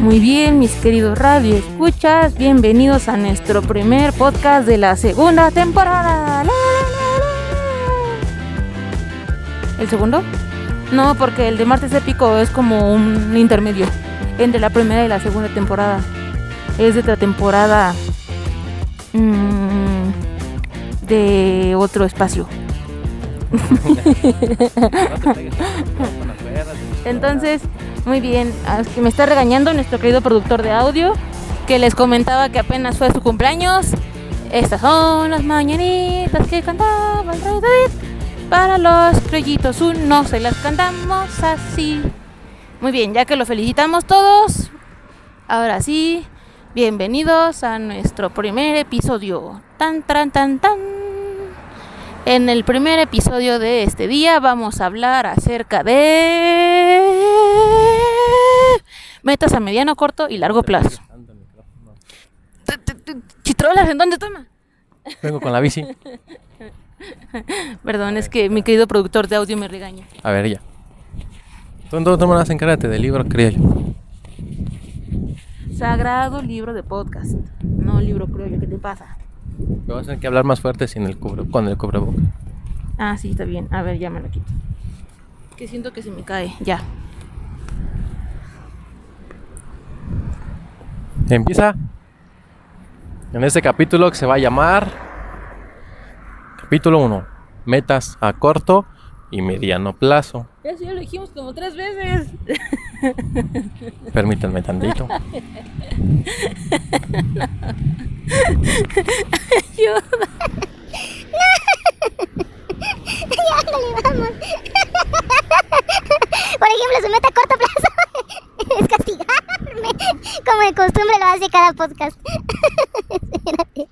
Muy bien, mis queridos radio escuchas, bienvenidos a nuestro primer podcast de la segunda temporada. ¿El segundo? No, porque el de martes épico es como un intermedio entre la primera y la segunda temporada. Es de la temporada mmm, de otro espacio. Entonces, muy bien, que me está regañando nuestro querido productor de audio, que les comentaba que apenas fue su cumpleaños. Estas son las mañanitas que cantaba el rey David. Para los crellitos uno se las cantamos así. Muy bien, ya que lo felicitamos todos, ahora sí, bienvenidos a nuestro primer episodio. Tan, tan, tan, tan. En el primer episodio de este día vamos a hablar acerca de metas a mediano, corto y largo plazo. Chitrolas, ¿en dónde toma? Vengo con la bici. Perdón, es que mi querido productor de audio me regaña. A ver, ya. Tú en todo tomas encárgate del libro, creo yo. Sagrado libro de podcast. No libro creo ¿qué te pasa? Vamos a tener que hablar más fuerte sin el cubre, con el cubreboca. Ah, sí, está bien. A ver, ya me lo quito. Que siento que se me cae. Ya. Empieza en este capítulo que se va a llamar Capítulo 1. Metas a corto y mediano plazo. Eso ya lo dijimos como tres veces. Permítanme tantito. Ayuda. ya, ándale, vamos. Por ejemplo, su meta a corto plazo es castigarme, como de costumbre lo hace cada podcast. Espérate.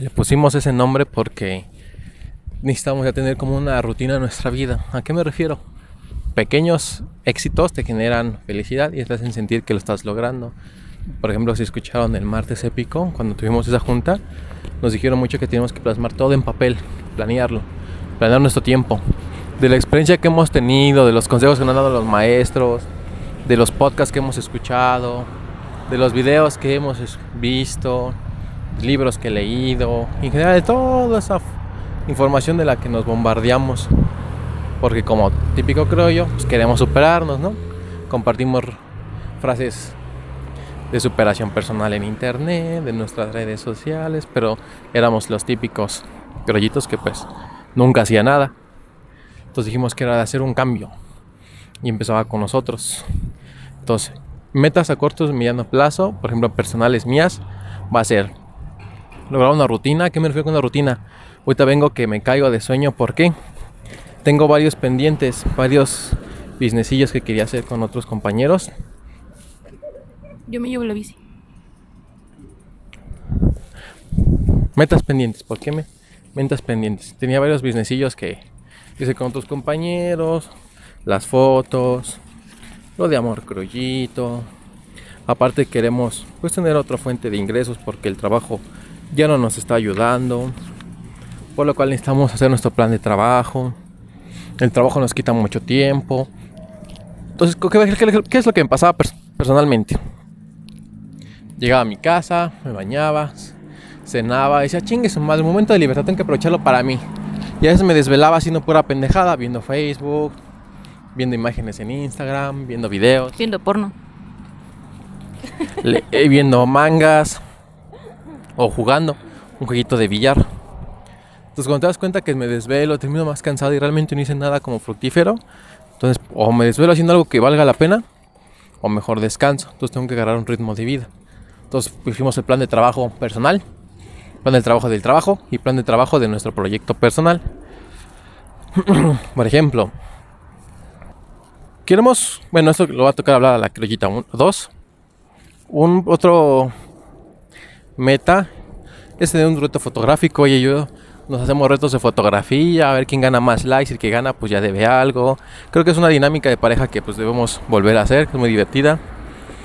Le pusimos ese nombre porque necesitamos ya tener como una rutina en nuestra vida. ¿A qué me refiero? Pequeños éxitos te generan felicidad y te hacen sentir que lo estás logrando. Por ejemplo, si escucharon el martes épico, cuando tuvimos esa junta, nos dijeron mucho que tenemos que plasmar todo en papel, planearlo, planear nuestro tiempo. De la experiencia que hemos tenido, de los consejos que nos han dado los maestros, de los podcasts que hemos escuchado, de los videos que hemos visto, libros que he leído, en general de toda esa información de la que nos bombardeamos. Porque como típico creo yo, pues queremos superarnos, ¿no? Compartimos frases de superación personal en internet, de nuestras redes sociales, pero éramos los típicos crollitos que pues nunca hacía nada. Entonces dijimos que era de hacer un cambio y empezaba con nosotros. Entonces, metas a corto y mediano plazo, por ejemplo, personales mías, va a ser lograr una rutina. ¿Qué me refiero con una rutina? Ahorita vengo que me caigo de sueño. ¿Por qué? Tengo varios pendientes, varios businessillos que quería hacer con otros compañeros. Yo me llevo la bici. Metas pendientes. ¿Por qué me? Metas pendientes. Tenía varios businessillos que hice con otros compañeros. Las fotos. Lo de amor crullito. Aparte queremos pues tener otra fuente de ingresos porque el trabajo ya no nos está ayudando, por lo cual necesitamos hacer nuestro plan de trabajo. El trabajo nos quita mucho tiempo. Entonces, ¿qué, es lo que me pasaba personalmente? Llegaba a mi casa, me bañaba, cenaba, decía, chingue su madre, el momento de libertad tengo que aprovecharlo para mí. Y a veces me desvelaba haciendo pura pendejada, viendo Facebook, viendo imágenes en Instagram, viendo videos. Viendo porno. Eh, viendo mangas, o jugando un jueguito de billar. Entonces cuando te das cuenta que me desvelo, termino más cansado y realmente no hice nada como fructífero, entonces o me desvelo haciendo algo que valga la pena o mejor descanso. Entonces tengo que agarrar un ritmo de vida. Entonces pusimos el plan de trabajo personal, plan de trabajo del trabajo y plan de trabajo de nuestro proyecto personal. Por ejemplo, queremos, bueno, esto lo va a tocar hablar a la criollita 2. Un otro meta es tener un reto fotográfico. Oye, yo nos hacemos retos de fotografía, a ver quién gana más likes, el que gana pues ya debe algo. Creo que es una dinámica de pareja que pues debemos volver a hacer, que es muy divertida.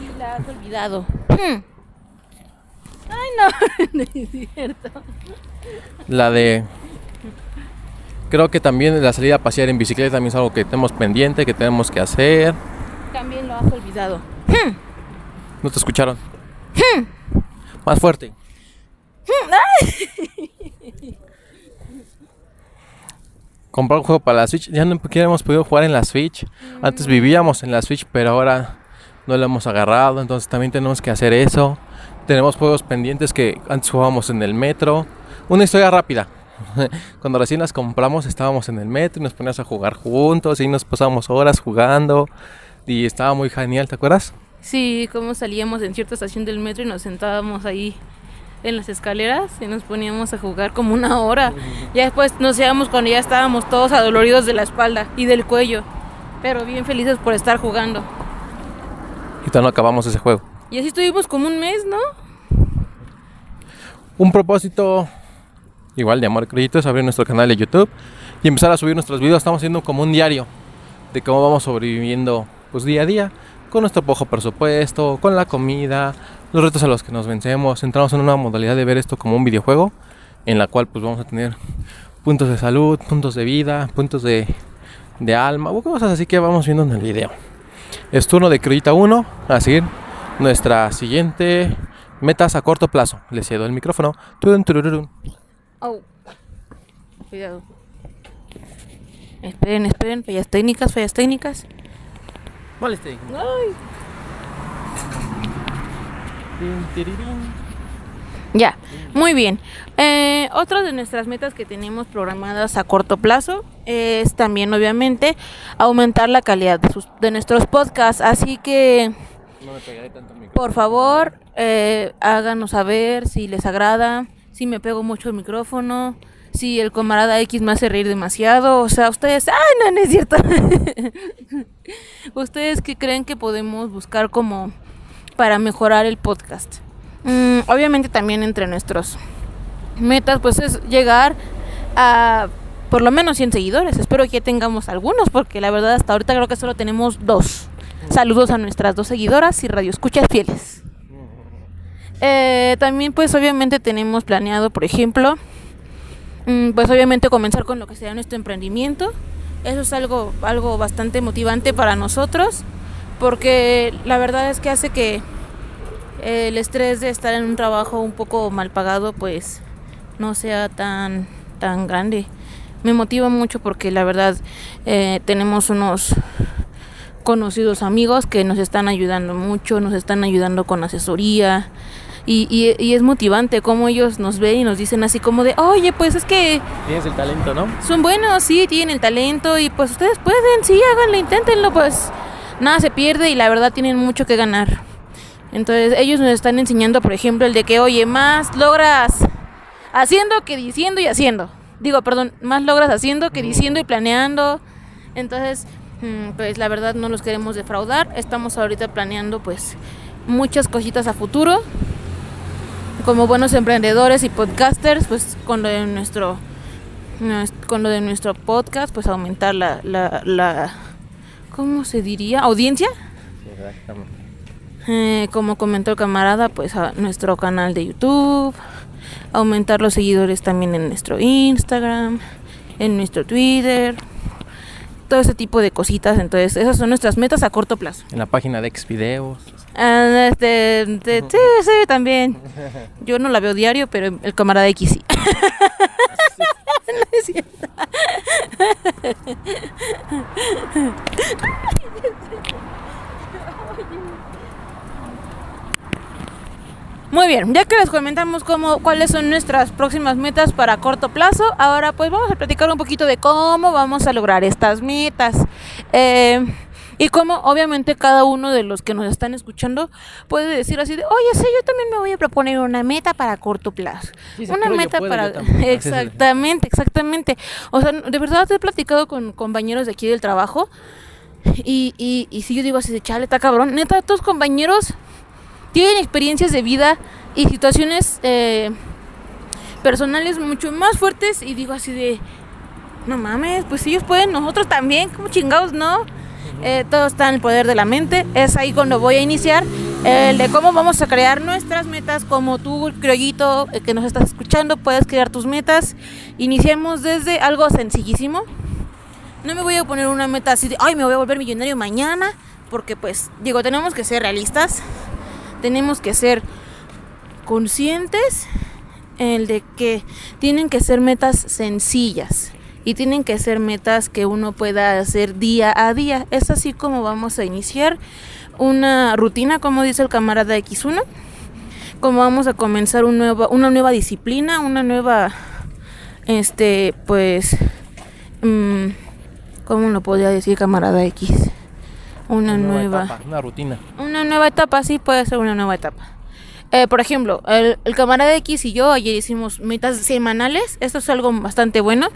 Y la has olvidado. Hmm. Ay, no, no es cierto. La de... Creo que también la salida a pasear en bicicleta también es algo que tenemos pendiente, que tenemos que hacer. También lo has olvidado. Hmm. ¿No te escucharon? Más fuerte. Comprar un juego para la Switch. Ya no hemos podido jugar en la Switch. Antes vivíamos en la Switch, pero ahora no lo hemos agarrado. Entonces también tenemos que hacer eso. Tenemos juegos pendientes que antes jugábamos en el metro. Una historia rápida. Cuando recién las compramos estábamos en el metro y nos poníamos a jugar juntos y nos pasábamos horas jugando. Y estaba muy genial, ¿te acuerdas? Sí, como salíamos en cierta estación del metro y nos sentábamos ahí en las escaleras y nos poníamos a jugar como una hora. Ya después nos íbamos cuando ya estábamos todos adoloridos de la espalda y del cuello, pero bien felices por estar jugando. Y no acabamos ese juego. Y así estuvimos como un mes, ¿no? Un propósito igual de Amor Creyito es abrir nuestro canal de YouTube y empezar a subir nuestros videos. Estamos haciendo como un diario de cómo vamos sobreviviendo pues día a día con nuestro poco presupuesto, con la comida, los retos a los que nos vencemos. Entramos en una modalidad de ver esto como un videojuego en la cual pues vamos a tener puntos de salud, puntos de vida, puntos de, de alma, o cosas así que vamos viendo en el video. Es turno de Crudita 1, a seguir nuestra siguiente metas a corto plazo. Le cedo el micrófono. Oh. Cuidado. Esperen, esperen, fallas técnicas, fallas técnicas. Moleste. Ya, muy bien. Eh, otra de nuestras metas que tenemos programadas a corto plazo es también, obviamente, aumentar la calidad de, sus- de nuestros podcasts. Así que, No me pegaré tanto el por favor, eh, háganos saber si les agrada, si me pego mucho el micrófono, si el camarada X me hace reír demasiado. O sea, ustedes, ¡ay, no, no es cierto! ¿Ustedes qué creen que podemos buscar como para mejorar el podcast? Mm, obviamente también entre nuestros metas pues es llegar a por lo menos 100 seguidores. Espero que ya tengamos algunos porque la verdad hasta ahorita creo que solo tenemos dos. Saludos a nuestras dos seguidoras y radio escuchas fieles. Eh, también pues obviamente tenemos planeado, por ejemplo, pues obviamente comenzar con lo que sea nuestro emprendimiento. Eso es algo, algo bastante motivante para nosotros porque la verdad es que hace que el estrés de estar en un trabajo un poco mal pagado pues no sea tan, tan grande. Me motiva mucho porque la verdad eh, tenemos unos conocidos amigos que nos están ayudando mucho, nos están ayudando con asesoría. Y, y- y es motivante como ellos nos ven y nos dicen así como de, oye, pues es que Tienes el talento, ¿no? son buenos, sí, tienen el talento y pues ustedes pueden, sí, háganlo, inténtenlo, pues nada se pierde y la verdad tienen mucho que ganar. Entonces ellos nos están enseñando, por ejemplo, el de que, oye, más logras haciendo que diciendo y haciendo. Digo, perdón, más logras haciendo que diciendo y planeando. Entonces, mm, pues la verdad no los queremos defraudar. Estamos ahorita planeando pues muchas cositas a futuro. Como buenos emprendedores y podcasters, pues con lo de nuestro nues- con lo de nuestro podcast, pues aumentar la, la, la ¿cómo se diría? ¿Audiencia? Exactamente. Eh, como comentó el camarada, pues a nuestro canal de YouTube, aumentar los seguidores también en nuestro Instagram, en nuestro Twitter, todo ese tipo de cositas. Entonces, esas son nuestras metas a corto plazo. En la página de Xvideos. Ah, este, sí, sí, también. Yo no la veo diario, pero el camarada X sí. No es cierto. Muy bien, ya que les comentamos cómo, cuáles son nuestras próximas metas para corto plazo, ahora pues vamos a platicar un poquito de cómo vamos a lograr estas metas. Eh, y cómo obviamente cada uno de los que nos están escuchando puede decir así de, oye, sí, yo también me voy a proponer una meta para corto plazo. Sí, una meta puedo, para... Exactamente, exactamente. O sea, de verdad he platicado con compañeros de aquí del trabajo y, y, y si yo digo así de, chale, está cabrón. Neta, tus compañeros tienen experiencias de vida y situaciones eh, personales mucho más fuertes y digo así de, no mames, pues ellos pueden, nosotros también, como chingados, ¿no? Eh, todo está en el poder de la mente. Es ahí cuando voy a iniciar el de cómo vamos a crear nuestras metas. Como tú, criollito, eh, que nos estás escuchando, puedes crear tus metas. Iniciemos desde algo sencillísimo. No me voy a poner una meta así de, ay, me voy a volver millonario mañana. Porque pues, digo, tenemos que ser realistas. Tenemos que ser conscientes el de que tienen que ser metas sencillas y tienen que ser metas que uno pueda hacer día a día. Es así como vamos a iniciar una rutina, como dice el camarada X1, como vamos a comenzar una nueva disciplina, una nueva, este, pues, mmm, ¿cómo lo podría decir camarada X? Una, nueva, una rutina. Una nueva etapa, sí, puede ser una nueva etapa. Eh, por ejemplo, el, el, camarada X y yo ayer hicimos metas semanales. Esto es algo bastante bueno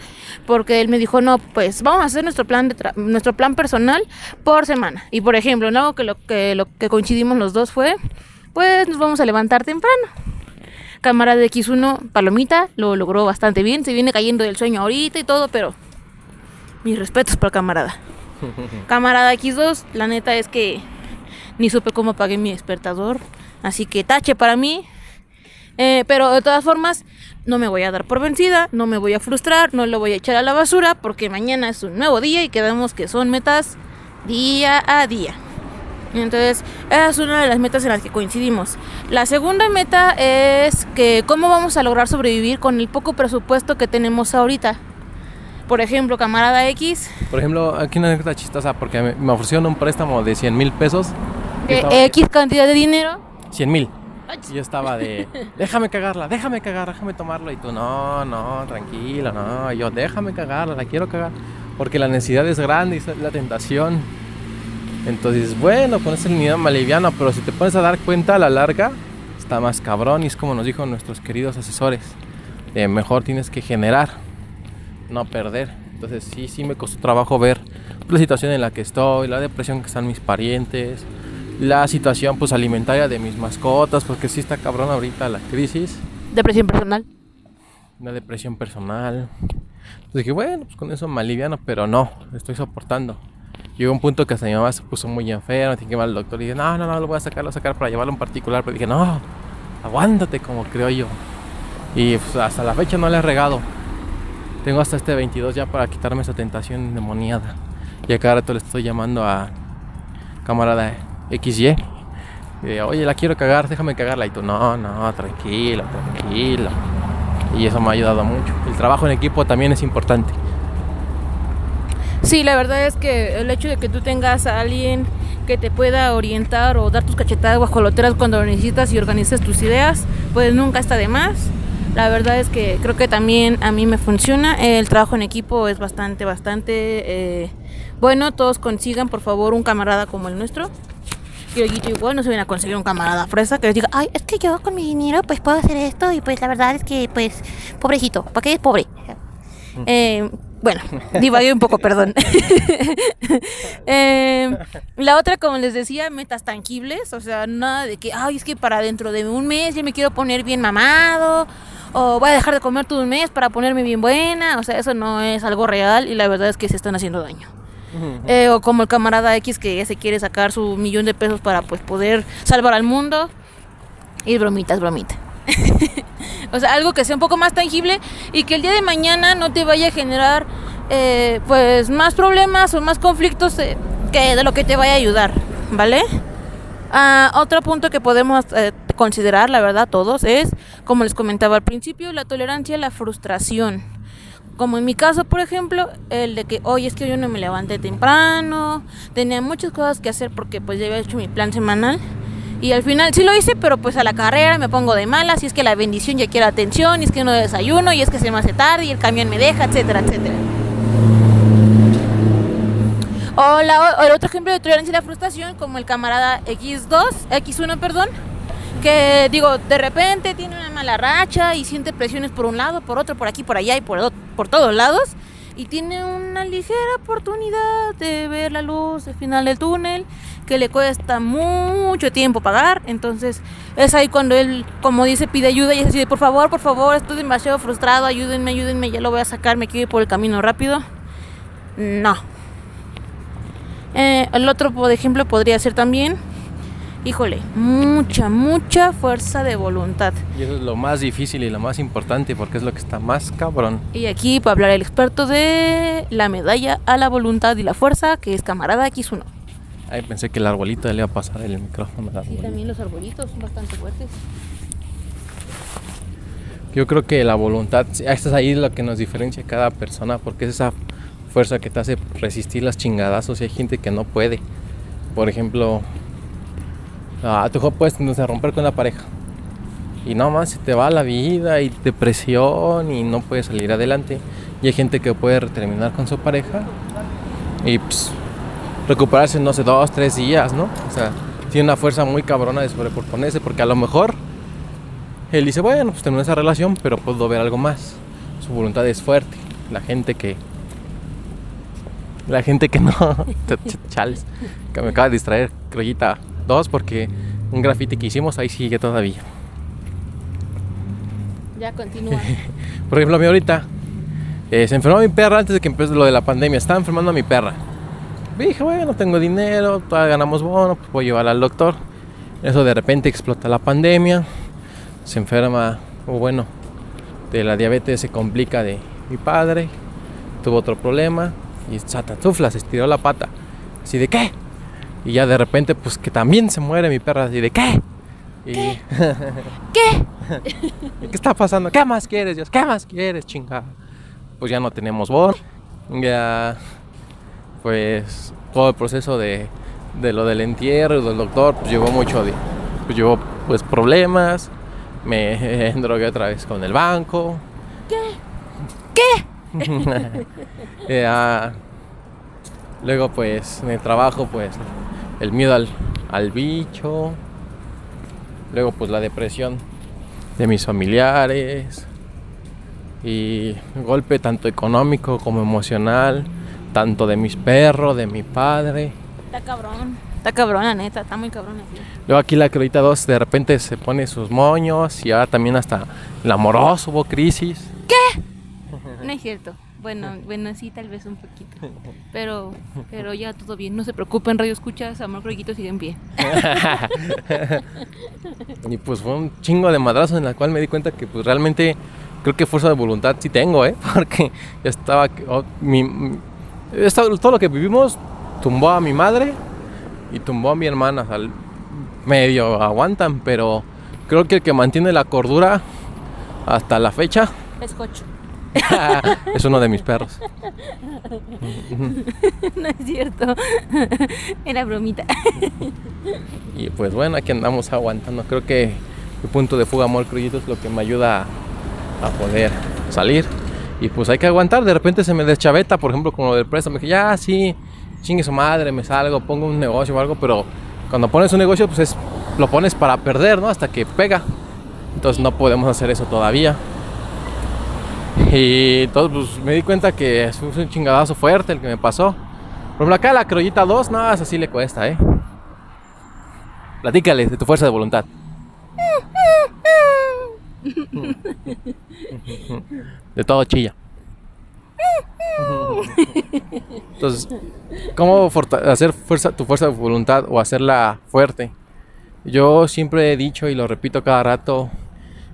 porque él me dijo, no, pues vamos a hacer nuestro plan de nuestro plan personal por semana. Y por ejemplo, algo que lo que lo que coincidimos los dos fue, pues nos vamos a levantar temprano. Camarada X1, palomita, lo logró bastante bien. Se viene cayendo del sueño ahorita y todo, pero mis respetos para el camarada. camarada X2, la neta es que ni supe cómo pagué mi despertador. Así que tache para mí. Eh, pero de todas formas, no me voy a dar por vencida, no me voy a frustrar, no lo voy a echar a la basura porque mañana es un nuevo día y quedamos que son metas día a día. Entonces, esa es una de las metas en las que coincidimos. La segunda meta es que cómo vamos a lograr sobrevivir con el poco presupuesto que tenemos ahorita. Por ejemplo, camarada X. Por ejemplo, aquí una anécdota chistosa porque me, ofrecieron un préstamo de 100 mil pesos. X cantidad de dinero 100 mil. Yo estaba de, déjame cagarla, déjame cagar, déjame tomarlo. Y tú, no, no, tranquilo, no. yo, déjame cagarla, la quiero cagar. Porque la necesidad es grande y es la tentación. Entonces, bueno, pones el nido más liviano, pero si te pones a dar cuenta a la larga, está más cabrón. Y es como nos dijo nuestros queridos asesores: mejor tienes que generar, no perder. Entonces, sí, sí me costó trabajo ver la situación en la que estoy, la depresión que están mis parientes la situación pues alimentaria de mis mascotas, porque sí está cabrón ahorita la crisis. Depresión personal. Una depresión personal. Entonces dije, bueno, pues con eso me aliviano, pero no, estoy soportando. Llegó un punto que hasta mi mamá se puso muy enferma, tiene que ir al doctor y dije, no, no, no, lo voy a sacar, lo voy a sacar para llevarlo en particular. Pero dije, no, aguántate como creo yo. Y pues, hasta la fecha no le he regado. Tengo hasta este 22 ya para quitarme esa tentación endemoniada. Y a cada rato le estoy llamando a camarada XY. Oye, la quiero cagar, déjame cagarla. Y tú, no, no, tranquilo, tranquilo. Y eso me ha ayudado mucho. El trabajo en equipo también es importante. Sí, la verdad es que el hecho de que tú tengas a alguien que te pueda orientar o dar tus cachetadas guajoloteras cuando lo necesitas y organices tus ideas, pues nunca está de más. La verdad es que creo que también a mí me funciona. El trabajo en equipo es bastante, bastante eh, bueno. Todos consigan, por favor, un camarada como el nuestro igual no se viene a conseguir un camarada fresa que les diga, ay, es que yo con mi dinero pues puedo hacer esto y pues la verdad es que pues pobrecito, ¿para qué es pobre? Eh, bueno, divagué un poco, perdón. eh, la otra, como les decía, metas tangibles, o sea, nada de que, ay, es que para dentro de un mes ya me quiero poner bien mamado, o voy a dejar de comer todo un mes para ponerme bien buena, o sea, eso no es algo real y la verdad es que se están haciendo daño. Eh, o como el camarada X que ya se quiere sacar su millón de pesos para pues poder salvar al mundo. Y bromitas, bromita. o sea, algo que sea un poco más tangible y que el día de mañana no te vaya a generar eh, pues más problemas o más conflictos eh, que de lo que te vaya a ayudar, ¿vale? Ah, otro punto que podemos considerar, la verdad, todos es, como les comentaba al principio, la tolerancia a la frustración. Como en mi caso, por ejemplo, el de que hoy es que yo no me levanté temprano, tenía muchas cosas que hacer porque pues ya había hecho mi plan semanal. Y al final sí lo hice, pero pues a la carrera me pongo de malas, y es que la bendición ya quiere atención, y es que no desayuno, y es que se me hace tarde, y el camión me deja, etcétera, etcétera. O, el otro ejemplo de tolerancia y la frustración, como el camarada X2, X1, perdón, que digo, de repente tiene una mala racha y siente presiones por un lado, por otro, por aquí, por allá y por, por todos lados. y tiene una ligera oportunidad de ver la luz al final del túnel que le cuesta mucho tiempo pagar. Entonces es ahí cuando él, como dice, pide ayuda y es por favor, por favor, estoy demasiado frustrado, ayúdenme, ayúdenme, ya lo voy a sacar, me quiero ir por el camino rápido. No. Eh, el otro, por ejemplo, podría ser también, híjole, mucha, mucha fuerza de voluntad. Y eso es lo más difícil y lo más importante porque es lo que está más cabrón. Y aquí para hablar el experto de la medalla a la voluntad y la fuerza, que es camarada X1. Ay, pensé que el arbolito le iba a pasar el micrófono. al Sí, arbolito. también los arbolitos son bastante fuertes. Yo creo que la voluntad, esta es ahí lo que nos diferencia a cada persona, porque es esa fuerza que te hace resistir las chingadazos y hay gente que no puede. Por ejemplo, a tu joven puedes sé, romper con la pareja y no más se te va la vida y depresión y no puedes salir adelante. Y hay gente que puede terminar con su pareja y pues, recuperarse, no sé, dos, tres días, ¿no? O sea, tiene una fuerza muy cabrona de sobreponerse porque a lo mejor él dice, bueno, pues tengo esa relación, pero puedo ver algo más. Su voluntad es fuerte. La gente que... La gente que no... Ch- Chales. Que me acaba de distraer, Croyita 2, porque un grafiti que hicimos ahí sigue todavía. Ya continúa. Por ejemplo, a mí ahorita eh, se enfermó mi perra antes de que empezó lo de la pandemia. Estaba enfermando a mi perra. Dije, bueno, no tengo dinero, todavía ganamos bono, pues voy a llevarla al doctor. Eso de repente explota la pandemia. Se enferma, o bueno, de la diabetes se complica de mi padre. Tuvo otro problema y satatufla, se estiró la pata. Así de qué? Y ya de repente, pues que también se muere mi perra. Así de qué? Y, ¿Qué? ¿Y ¿Qué está pasando? ¿Qué más quieres, Dios? ¿Qué más quieres, chingada? Pues ya no tenemos bono. Ya, pues, todo el proceso de, de lo del entierro y del doctor, pues llevó mucho, de- pues llevó, pues, problemas. Me drogué otra vez con el banco. ¿Qué? Ya, luego, pues, en el trabajo, pues, el miedo al, al bicho. Luego, pues, la depresión de mis familiares y golpe tanto económico como emocional, tanto de mis perros, de mi padre. Está cabrón. Está cabrón, la neta. Está muy cabrón aquí. Luego aquí la Crudita 2 de repente se pone sus moños y ahora también hasta el amoroso hubo crisis. No es cierto. Bueno, bueno, sí, tal vez un poquito. Pero, pero ya todo bien. No se preocupen, Radio Escuchas, Amor Croquito sigue en pie. Y pues fue un chingo de madrazos en la cual me di cuenta que pues realmente creo que fuerza de voluntad sí tengo, ¿eh? Porque ya estaba... oh, mi- todo lo que vivimos tumbó a mi madre y tumbó a mi hermana. o sea, medio aguantan, pero creo que el que mantiene la cordura hasta la fecha Escocho. es uno de mis perros. no es cierto. Era bromita. Y pues bueno, aquí andamos aguantando. Creo que el punto de fuga amor cruyito es lo que me ayuda a, a poder salir. Y pues hay que aguantar. De repente se me deschaveta, por ejemplo, con lo del préstamo. Dije, ya, sí, chingue su madre, me salgo, pongo un negocio o algo. Pero cuando pones un negocio, pues es, lo pones para perder, ¿no? Hasta que pega. Entonces no podemos hacer eso todavía. Y entonces pues, me di cuenta que fue un chingadazo fuerte el que me pasó. Por ejemplo, acá la crollita 2, nada más así le cuesta, ¿eh? Platícale de tu fuerza de voluntad. De todo chilla. Entonces, ¿cómo hacer fuerza, tu fuerza de voluntad o hacerla fuerte? Yo siempre he dicho y lo repito cada rato,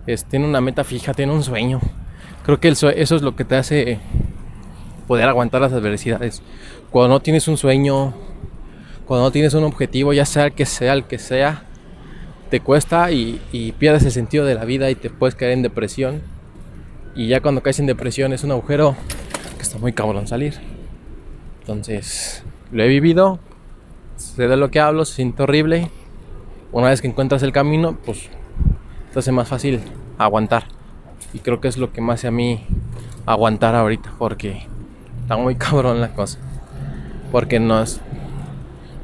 es, tiene una meta fija, tiene un sueño. Creo que eso es lo que te hace poder aguantar las adversidades. Cuando no tienes un sueño, cuando no tienes un objetivo, ya sea el que sea el que sea, te cuesta y, y pierdes el sentido de la vida y te puedes caer en depresión. Y ya cuando caes en depresión es un agujero que está muy cabrón salir. Entonces, lo he vivido, sé de lo que hablo, se siente horrible. Una vez que encuentras el camino, pues te hace más fácil aguantar. Y creo que es lo que hace a mí aguantar ahorita, porque está muy cabrón la cosa. Porque nos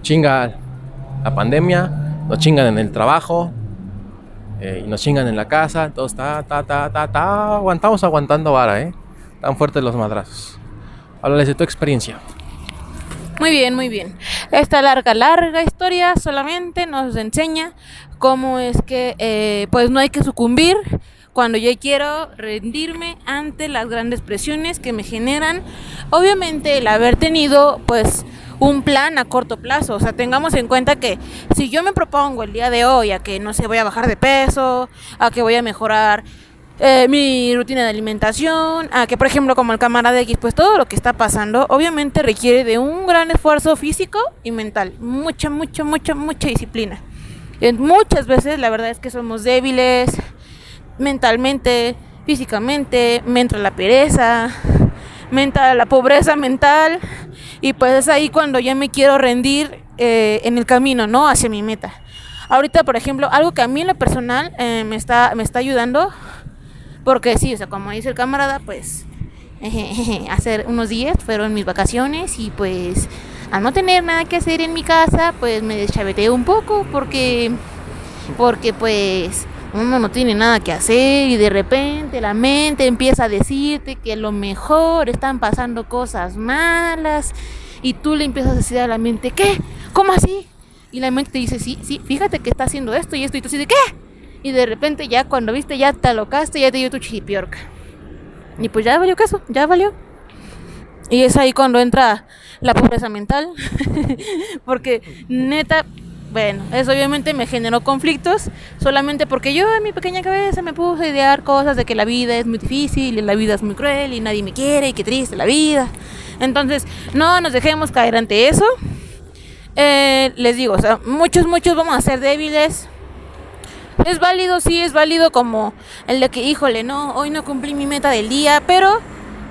chinga la pandemia, nos chingan en el trabajo eh, y nos chingan en la casa. Entonces, ta, ta, ta, ta, ta, aguantamos aguantando vara, ¿eh? Tan fuertes los madrazos. Háblales de tu experiencia. Muy bien, muy bien. Esta larga, larga historia solamente nos enseña cómo es que eh, pues no hay que sucumbir cuando yo quiero rendirme ante las grandes presiones que me generan. Obviamente el haber tenido pues un plan a corto plazo. O sea, tengamos en cuenta que si yo me propongo el día de hoy a que no sé, voy a bajar de peso, a que voy a mejorar eh, mi rutina de alimentación, a que por ejemplo como el camarada X, pues todo lo que está pasando obviamente requiere de un gran esfuerzo físico y mental, mucha, mucha, mucha, mucha disciplina. Y muchas veces la verdad es que somos débiles mentalmente, físicamente, me entra la pereza, me entra la pobreza mental y pues es ahí cuando ya me quiero rendir eh, en el camino, ¿no? Hacia mi meta. Ahorita, por ejemplo, algo que a mí en lo personal eh, me, está, me está ayudando porque sí, o sea, como dice el camarada, pues hace unos días fueron mis vacaciones y pues al no tener nada que hacer en mi casa, pues me deschaveteé un poco porque porque pues uno no tiene nada que hacer y de repente la mente empieza a decirte que a lo mejor están pasando cosas malas y tú le empiezas a decir a la mente, ¿qué? ¿Cómo así? Y la mente te dice, sí, sí, fíjate que está haciendo esto y esto y tú dices, ¿qué? Y de repente ya cuando viste ya te alocaste, ya te dio tu chipiorca. Y pues ya valió caso, ya valió. Y es ahí cuando entra la pobreza mental. porque neta, bueno, eso obviamente me generó conflictos, solamente porque yo en mi pequeña cabeza me puse a idear cosas de que la vida es muy difícil y la vida es muy cruel y nadie me quiere y qué triste la vida. Entonces, no nos dejemos caer ante eso. Eh, les digo, o sea, muchos, muchos vamos a ser débiles, es válido, sí, es válido como el de que, híjole, no, hoy no cumplí mi meta del día, pero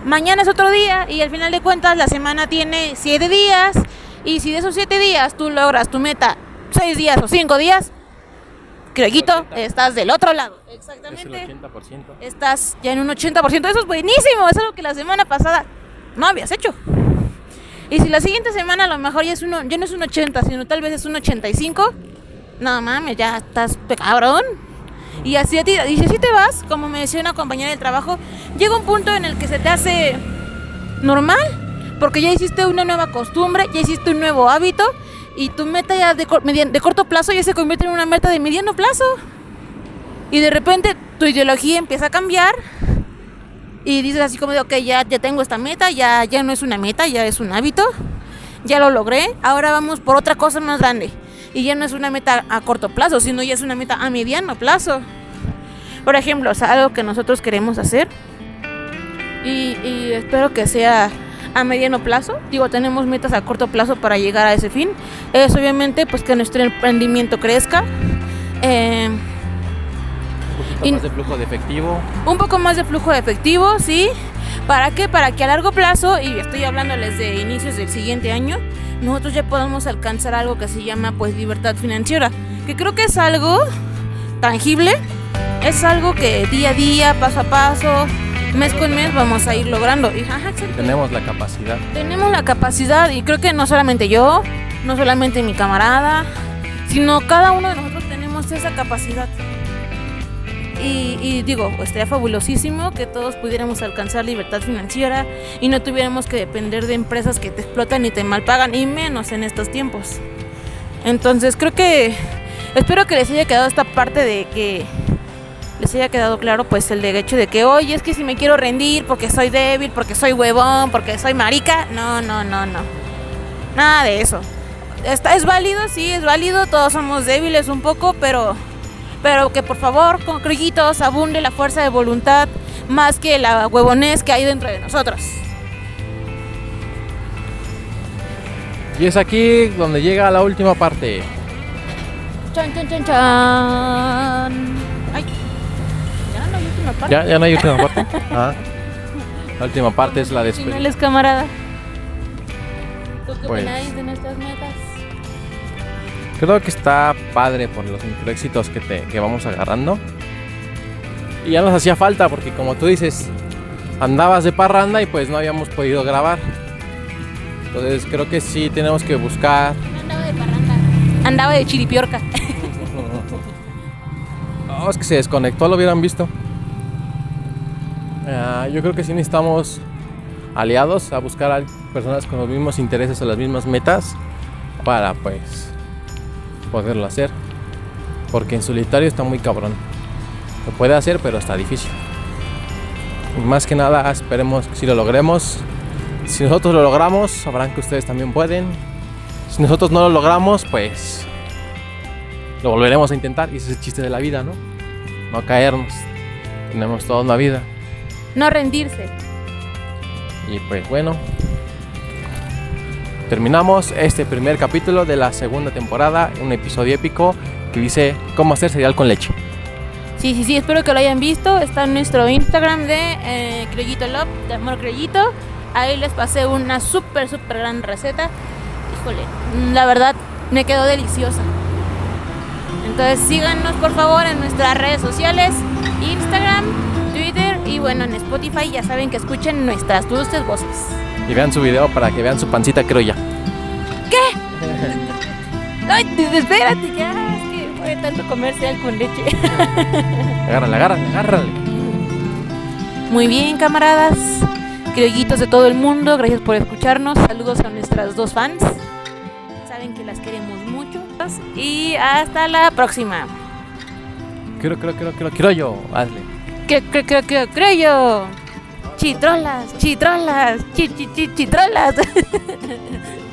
mañana es otro día y al final de cuentas la semana tiene siete días y si de esos siete días tú logras tu meta seis días o cinco días, Creguito, estás del otro lado. Exactamente. Es el 80%. Estás ya en un 80%. Eso es buenísimo. Es algo que la semana pasada no habías hecho. Y si la siguiente semana a lo mejor ya, es uno, ya no es un 80, sino tal vez es un 85, no mames, ya estás cabrón. Y así, y si te vas, como me decía una compañera del trabajo, llega un punto en el que se te hace normal, porque ya hiciste una nueva costumbre, ya hiciste un nuevo hábito, y tu meta ya de, de corto plazo ya se convierte en una meta de mediano plazo. Y de repente tu ideología empieza a cambiar y dices así como de, ok, ya, ya tengo esta meta, ya, ya no es una meta, ya es un hábito, ya lo logré, ahora vamos por otra cosa más grande y ya no es una meta a corto plazo, sino ya es una meta a mediano plazo. Por ejemplo, o algo que nosotros queremos hacer y, espero que sea a mediano plazo. Digo, tenemos metas a corto plazo para llegar a ese fin. Es obviamente pues que nuestro emprendimiento crezca. Eh, un poco más de flujo de efectivo. Un poco más de flujo de efectivo, sí. ¿Para qué? Para que a largo plazo, y estoy hablándoles de inicios del siguiente año, nosotros ya podemos alcanzar algo que se llama pues libertad financiera, que creo que es algo tangible, es algo que día a día, paso a paso, mes con mes vamos a ir logrando. Y, tenemos la capacidad. Tenemos la capacidad y creo que no solamente yo, no solamente mi camarada, sino cada uno de nosotros tenemos esa capacidad. Y, digo, estaría fabulosísimo que todos pudiéramos alcanzar libertad financiera y no tuviéramos que depender de empresas que te explotan y te malpagan, y menos en estos tiempos. Entonces creo que espero que les haya quedado esta parte de que les haya quedado claro pues el de hecho de que oye es que si me quiero rendir porque soy débil, porque soy huevón, porque soy marica, no, no, no, no. Nada de eso. Está, es válido, sí, es válido, todos somos débiles un poco, pero pero que por favor con crijitos abunde la fuerza de voluntad más que la huevonés que hay dentro de nosotros. Y es aquí donde llega la última parte. Chan, chan, chan, chan. Ay, última parte. ¿Ya, ya no hay última parte? Ah. La última parte es la despedida. Finales, camarada. ¿Tú qué pues, de nuestras metas? Creo que está padre por los microéxitos que, te, que vamos agarrando. Y ya nos hacía falta porque como tú dices, andabas de parranda y pues no habíamos podido grabar. Entonces creo que sí tenemos que buscar... andaba de parranda. Andaba de chiripiorca. no, es que se desconectó, lo hubieran visto. Ah, yo creo que sí necesitamos aliados, a buscar a personas con los mismos intereses o las mismas metas para pues poderlo hacer. Porque en solitario está muy cabrón. Lo puede hacer, pero está difícil. Y más que nada, esperemos si lo logremos. Si nosotros lo logramos, sabrán que ustedes también pueden. Si nosotros no lo logramos, pues lo volveremos a intentar. Y ese es el chiste de la vida, ¿no? No caernos. Tenemos toda una vida. No rendirse. Y pues bueno, terminamos este primer capítulo de la segunda temporada, un episodio épico que dice cómo hacer cereal con leche. Sí, sí, sí, espero que lo hayan visto. Está en nuestro Instagram de eh, Criollito Love, de Amor Criollito. Ahí les pasé una súper, súper gran receta. Híjole, la verdad me quedó deliciosa. Entonces síganos por favor en nuestras redes sociales, Instagram, bueno, en Spotify ya saben que escuchen nuestras dulces voces. Y vean su video para que vean su pancita criolla. ¿Qué? Ay, espérate, ya, es que fue tanto comercial con leche. Agárrale, agárrale, agárrale. Muy bien, camaradas, criollitos de todo el mundo, gracias por escucharnos. Saludos a nuestras dos fans. Saben que las queremos mucho. Y hasta la próxima. Quiero, quiero, quiero, quiero, quiero yo. Hazle. Que, que, que, que, creo yo. Chitrolas, chitrolas, chi, chi, chi, chitrolas.